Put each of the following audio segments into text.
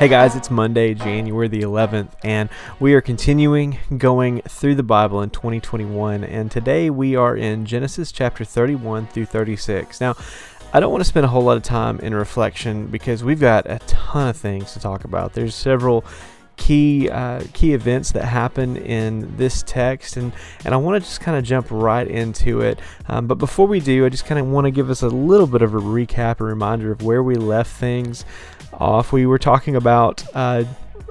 Hey guys, it's Monday, January the 11th, and we are continuing going through the Bible in 2021. And today we are in Genesis chapter 31 through 36. Now, I don't want to spend a whole lot of time in reflection because we've got a ton of things to talk about. There's several key uh, key events that happen in this text, and and I want to just kind of jump right into it. Um, but before we do, I just kind of want to give us a little bit of a recap, a reminder of where we left things off. We were talking about uh,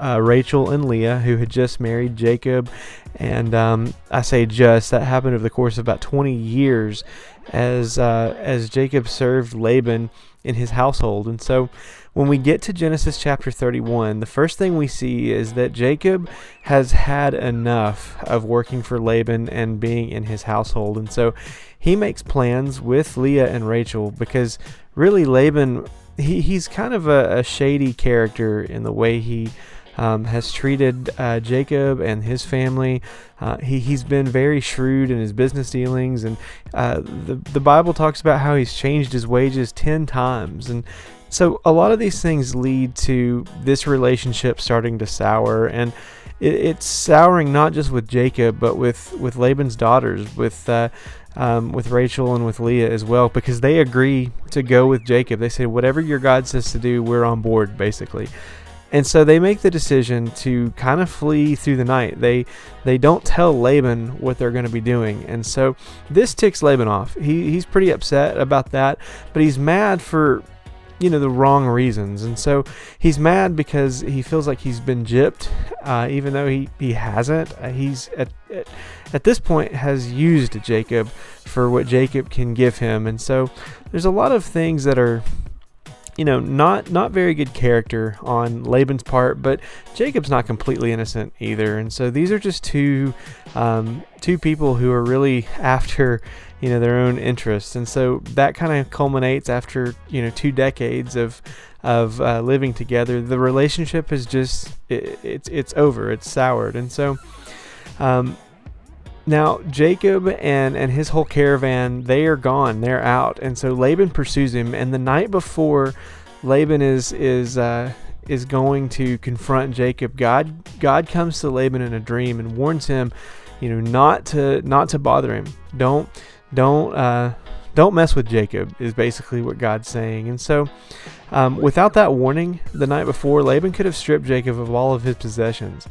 uh, Rachel and Leah, who had just married Jacob. And um, I say just, that happened over the course of about 20 years as, uh, as Jacob served Laban in his household. And so when we get to Genesis chapter 31, the first thing we see is that Jacob has had enough of working for Laban and being in his household. And so he makes plans with Leah and Rachel because really Laban he, he's kind of a, a shady character in the way he um, has treated uh, Jacob and his family. Uh, he, he's been very shrewd in his business dealings, and uh, the, the Bible talks about how he's changed his wages 10 times. And so a lot of these things lead to this relationship starting to sour. And it, it's souring not just with Jacob, but with, with Laban's daughters, with uh, um, with Rachel and with Leah as well because they agree to go with Jacob. They say, whatever your God says to do, we're on board, basically. And so they make the decision to kind of flee through the night. They they don't tell Laban what they're going to be doing. And so this ticks Laban off. He, he's pretty upset about that, but he's mad for you know the wrong reasons and so he's mad because he feels like he's been gypped uh, even though he, he hasn't uh, he's at, at, at this point has used jacob for what jacob can give him and so there's a lot of things that are you know, not not very good character on Laban's part, but Jacob's not completely innocent either. And so these are just two um, two people who are really after you know their own interests, and so that kind of culminates after you know two decades of of uh, living together. The relationship is just it, it's it's over. It's soured, and so. Um, now Jacob and and his whole caravan they are gone they're out and so Laban pursues him and the night before Laban is is uh, is going to confront Jacob God God comes to Laban in a dream and warns him you know not to not to bother him don't don't uh, don't mess with Jacob is basically what God's saying. And so, um, without that warning the night before, Laban could have stripped Jacob of all of his possessions.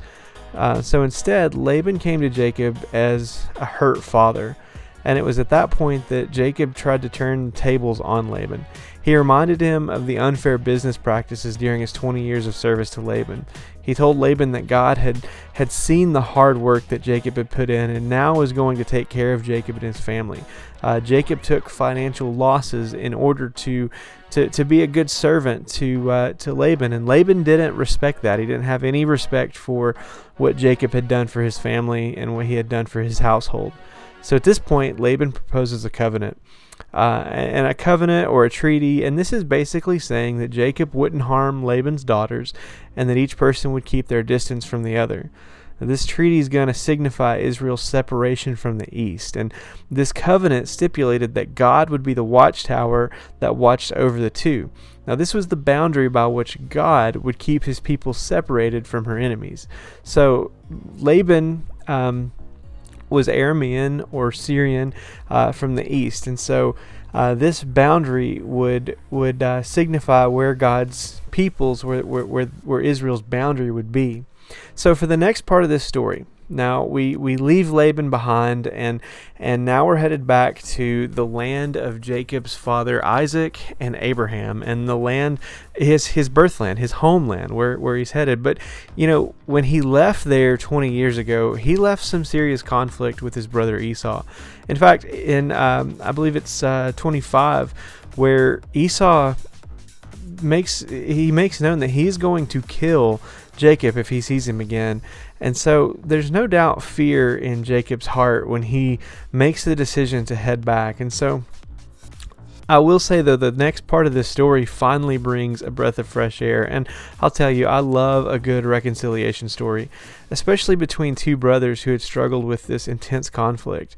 Uh, so instead, Laban came to Jacob as a hurt father. And it was at that point that Jacob tried to turn tables on Laban. He reminded him of the unfair business practices during his 20 years of service to Laban. He told Laban that God had, had seen the hard work that Jacob had put in and now was going to take care of Jacob and his family. Uh, Jacob took financial losses in order to, to, to be a good servant to, uh, to Laban, and Laban didn't respect that. He didn't have any respect for what Jacob had done for his family and what he had done for his household. So at this point, Laban proposes a covenant. Uh, and a covenant or a treaty, and this is basically saying that Jacob wouldn't harm Laban's daughters and that each person would keep their distance from the other. This treaty is going to signify Israel's separation from the east, and this covenant stipulated that God would be the watchtower that watched over the two. Now, this was the boundary by which God would keep his people separated from her enemies. So, Laban. Um, was Aramean or Syrian uh, from the east, and so uh, this boundary would would uh, signify where God's peoples, where, where where Israel's boundary would be. So for the next part of this story, now we, we leave Laban behind and and now we're headed back to the land of Jacob's father Isaac and Abraham and the land his his birthland, his homeland where, where he's headed. But you know, when he left there 20 years ago, he left some serious conflict with his brother Esau. In fact, in um, I believe it's uh, 25 where Esau makes he makes known that he's going to kill Jacob if he sees him again. And so there's no doubt fear in Jacob's heart when he makes the decision to head back. And so I will say though, the next part of this story finally brings a breath of fresh air. And I'll tell you, I love a good reconciliation story, especially between two brothers who had struggled with this intense conflict.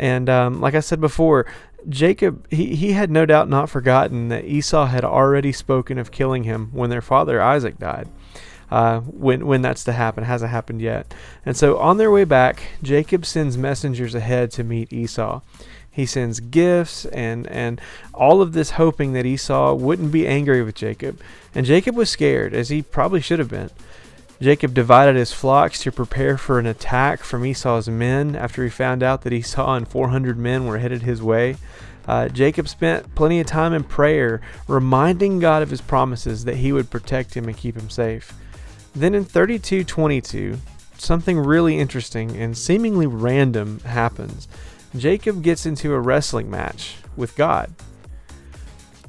And um, like I said before, Jacob, he, he had no doubt not forgotten that Esau had already spoken of killing him when their father Isaac died. Uh, when when that's to happen, hasn't happened yet. And so on their way back, Jacob sends messengers ahead to meet Esau. He sends gifts and and all of this hoping that Esau wouldn't be angry with Jacob. And Jacob was scared, as he probably should have been. Jacob divided his flocks to prepare for an attack from Esau's men after he found out that Esau and 400 men were headed his way. Uh, Jacob spent plenty of time in prayer, reminding God of his promises that he would protect him and keep him safe. Then in 32:22, something really interesting and seemingly random happens. Jacob gets into a wrestling match with God.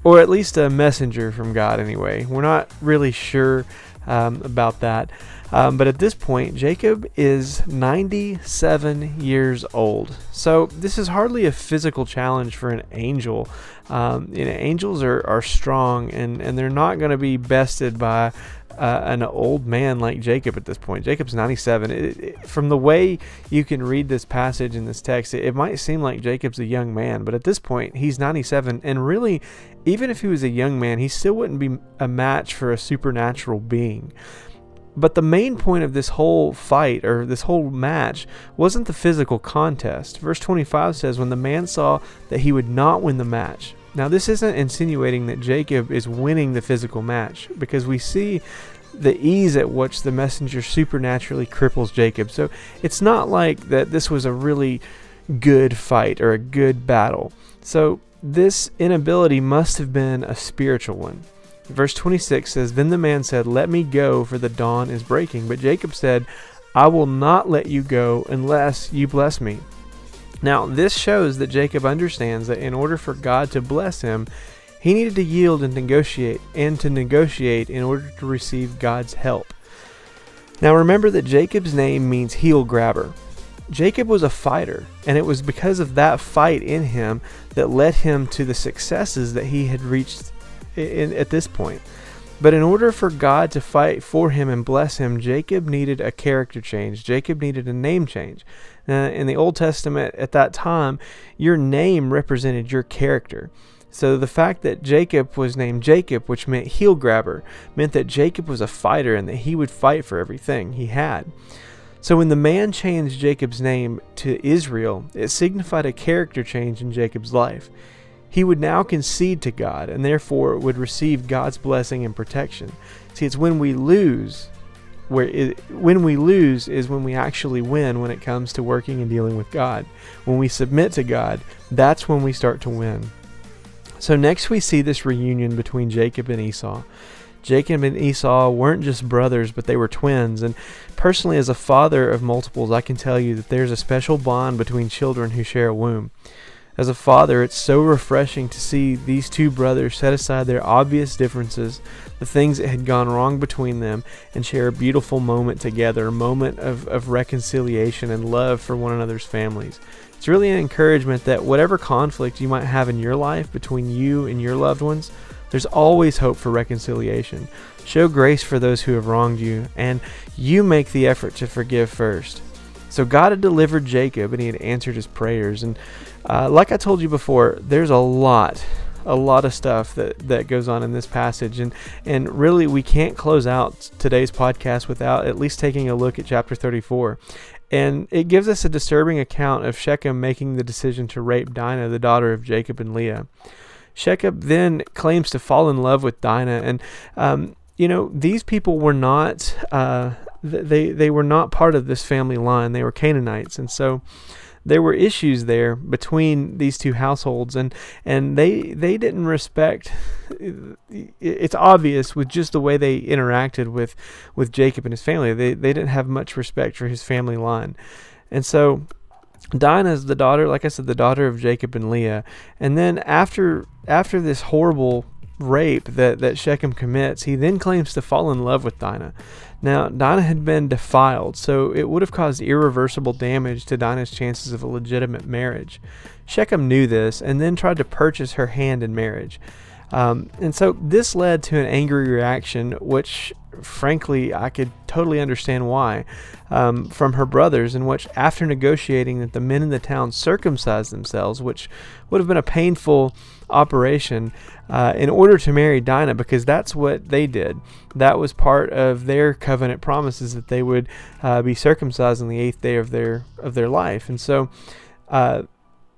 Or at least a messenger from God, anyway. We're not really sure um, about that. Um, but at this point, Jacob is 97 years old. So this is hardly a physical challenge for an angel. Um, you know, angels are, are strong and, and they're not going to be bested by uh, an old man like Jacob at this point. Jacob's 97. It, it, from the way you can read this passage in this text, it, it might seem like Jacob's a young man, but at this point, he's 97. And really, even if he was a young man, he still wouldn't be a match for a supernatural being. But the main point of this whole fight or this whole match wasn't the physical contest. Verse 25 says, When the man saw that he would not win the match. Now, this isn't insinuating that Jacob is winning the physical match because we see the ease at which the messenger supernaturally cripples Jacob. So it's not like that this was a really good fight or a good battle. So this inability must have been a spiritual one. Verse 26 says, Then the man said, Let me go, for the dawn is breaking. But Jacob said, I will not let you go unless you bless me. Now, this shows that Jacob understands that in order for God to bless him, he needed to yield and negotiate, and to negotiate in order to receive God's help. Now, remember that Jacob's name means heel grabber. Jacob was a fighter, and it was because of that fight in him that led him to the successes that he had reached in, at this point. But in order for God to fight for him and bless him, Jacob needed a character change. Jacob needed a name change. Uh, in the Old Testament at that time, your name represented your character. So the fact that Jacob was named Jacob, which meant heel grabber, meant that Jacob was a fighter and that he would fight for everything he had. So when the man changed Jacob's name to Israel, it signified a character change in Jacob's life. He would now concede to God and therefore would receive God's blessing and protection. See, it's when we lose where it, when we lose is when we actually win when it comes to working and dealing with God. When we submit to God, that's when we start to win. So next we see this reunion between Jacob and Esau. Jacob and Esau weren't just brothers, but they were twins. And personally, as a father of multiples, I can tell you that there's a special bond between children who share a womb. As a father, it's so refreshing to see these two brothers set aside their obvious differences, the things that had gone wrong between them, and share a beautiful moment together, a moment of, of reconciliation and love for one another's families. It's really an encouragement that whatever conflict you might have in your life between you and your loved ones, there's always hope for reconciliation. Show grace for those who have wronged you, and you make the effort to forgive first. So God had delivered Jacob and he had answered his prayers. And uh, like I told you before, there's a lot, a lot of stuff that, that goes on in this passage. And, and really, we can't close out today's podcast without at least taking a look at chapter 34. And it gives us a disturbing account of Shechem making the decision to rape Dinah, the daughter of Jacob and Leah. Shechem then claims to fall in love with Dinah, and um, you know these people were not uh, they they were not part of this family line. They were Canaanites, and so there were issues there between these two households, and and they they didn't respect. It's obvious with just the way they interacted with with Jacob and his family. They they didn't have much respect for his family line, and so. Dinah is the daughter, like I said, the daughter of Jacob and Leah. And then after after this horrible rape that, that Shechem commits, he then claims to fall in love with Dinah. Now, Dinah had been defiled, so it would have caused irreversible damage to Dinah's chances of a legitimate marriage. Shechem knew this and then tried to purchase her hand in marriage. Um, and so this led to an angry reaction, which frankly, I could totally understand why. Um, from her brothers, in which, after negotiating that the men in the town circumcised themselves, which would have been a painful operation, uh, in order to marry Dinah, because that's what they did. That was part of their covenant promises that they would uh, be circumcised on the eighth day of their of their life, and so. Uh,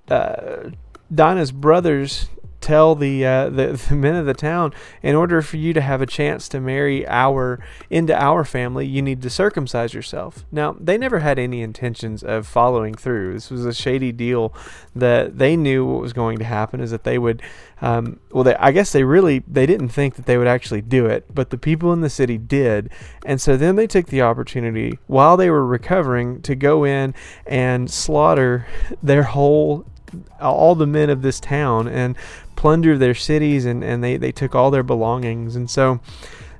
uh Dinah's brothers tell the, uh, the, the men of the town, in order for you to have a chance to marry our into our family, you need to circumcise yourself. Now, they never had any intentions of following through. This was a shady deal that they knew what was going to happen is that they would. Um, well, they, I guess they really they didn't think that they would actually do it, but the people in the city did, and so then they took the opportunity while they were recovering to go in and slaughter their whole all the men of this town and plunder their cities and, and they, they took all their belongings. And so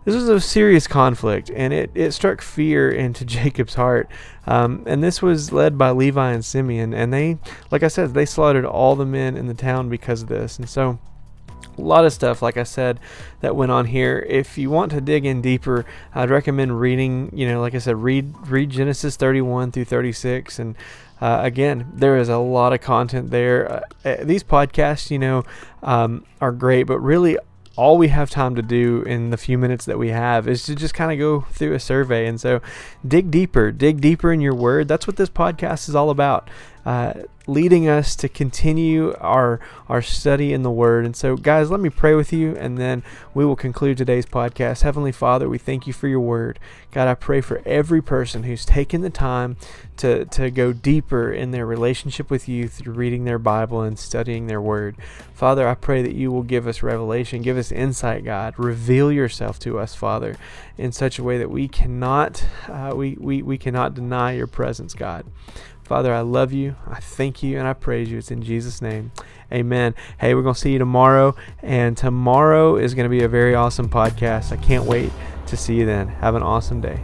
this was a serious conflict and it, it struck fear into Jacob's heart. Um, and this was led by Levi and Simeon. And they, like I said, they slaughtered all the men in the town because of this. And so a lot of stuff, like I said, that went on here. If you want to dig in deeper, I'd recommend reading. You know, like I said, read read Genesis 31 through 36, and uh, again, there is a lot of content there. Uh, eh, these podcasts, you know, um, are great, but really all we have time to do in the few minutes that we have is to just kind of go through a survey. And so dig deeper, dig deeper in your word. That's what this podcast is all about. Uh, leading us to continue our our study in the Word. And so, guys, let me pray with you, and then we will conclude today's podcast. Heavenly Father, we thank you for your Word. God, I pray for every person who's taken the time to to go deeper in their relationship with you through reading their Bible and studying their Word. Father, I pray that you will give us revelation, give us insight, God. Reveal yourself to us, Father, in such a way that we cannot uh, we, we we cannot deny your presence, God. Father, I love you. I thank you and I praise you. It's in Jesus' name. Amen. Hey, we're going to see you tomorrow. And tomorrow is going to be a very awesome podcast. I can't wait to see you then. Have an awesome day.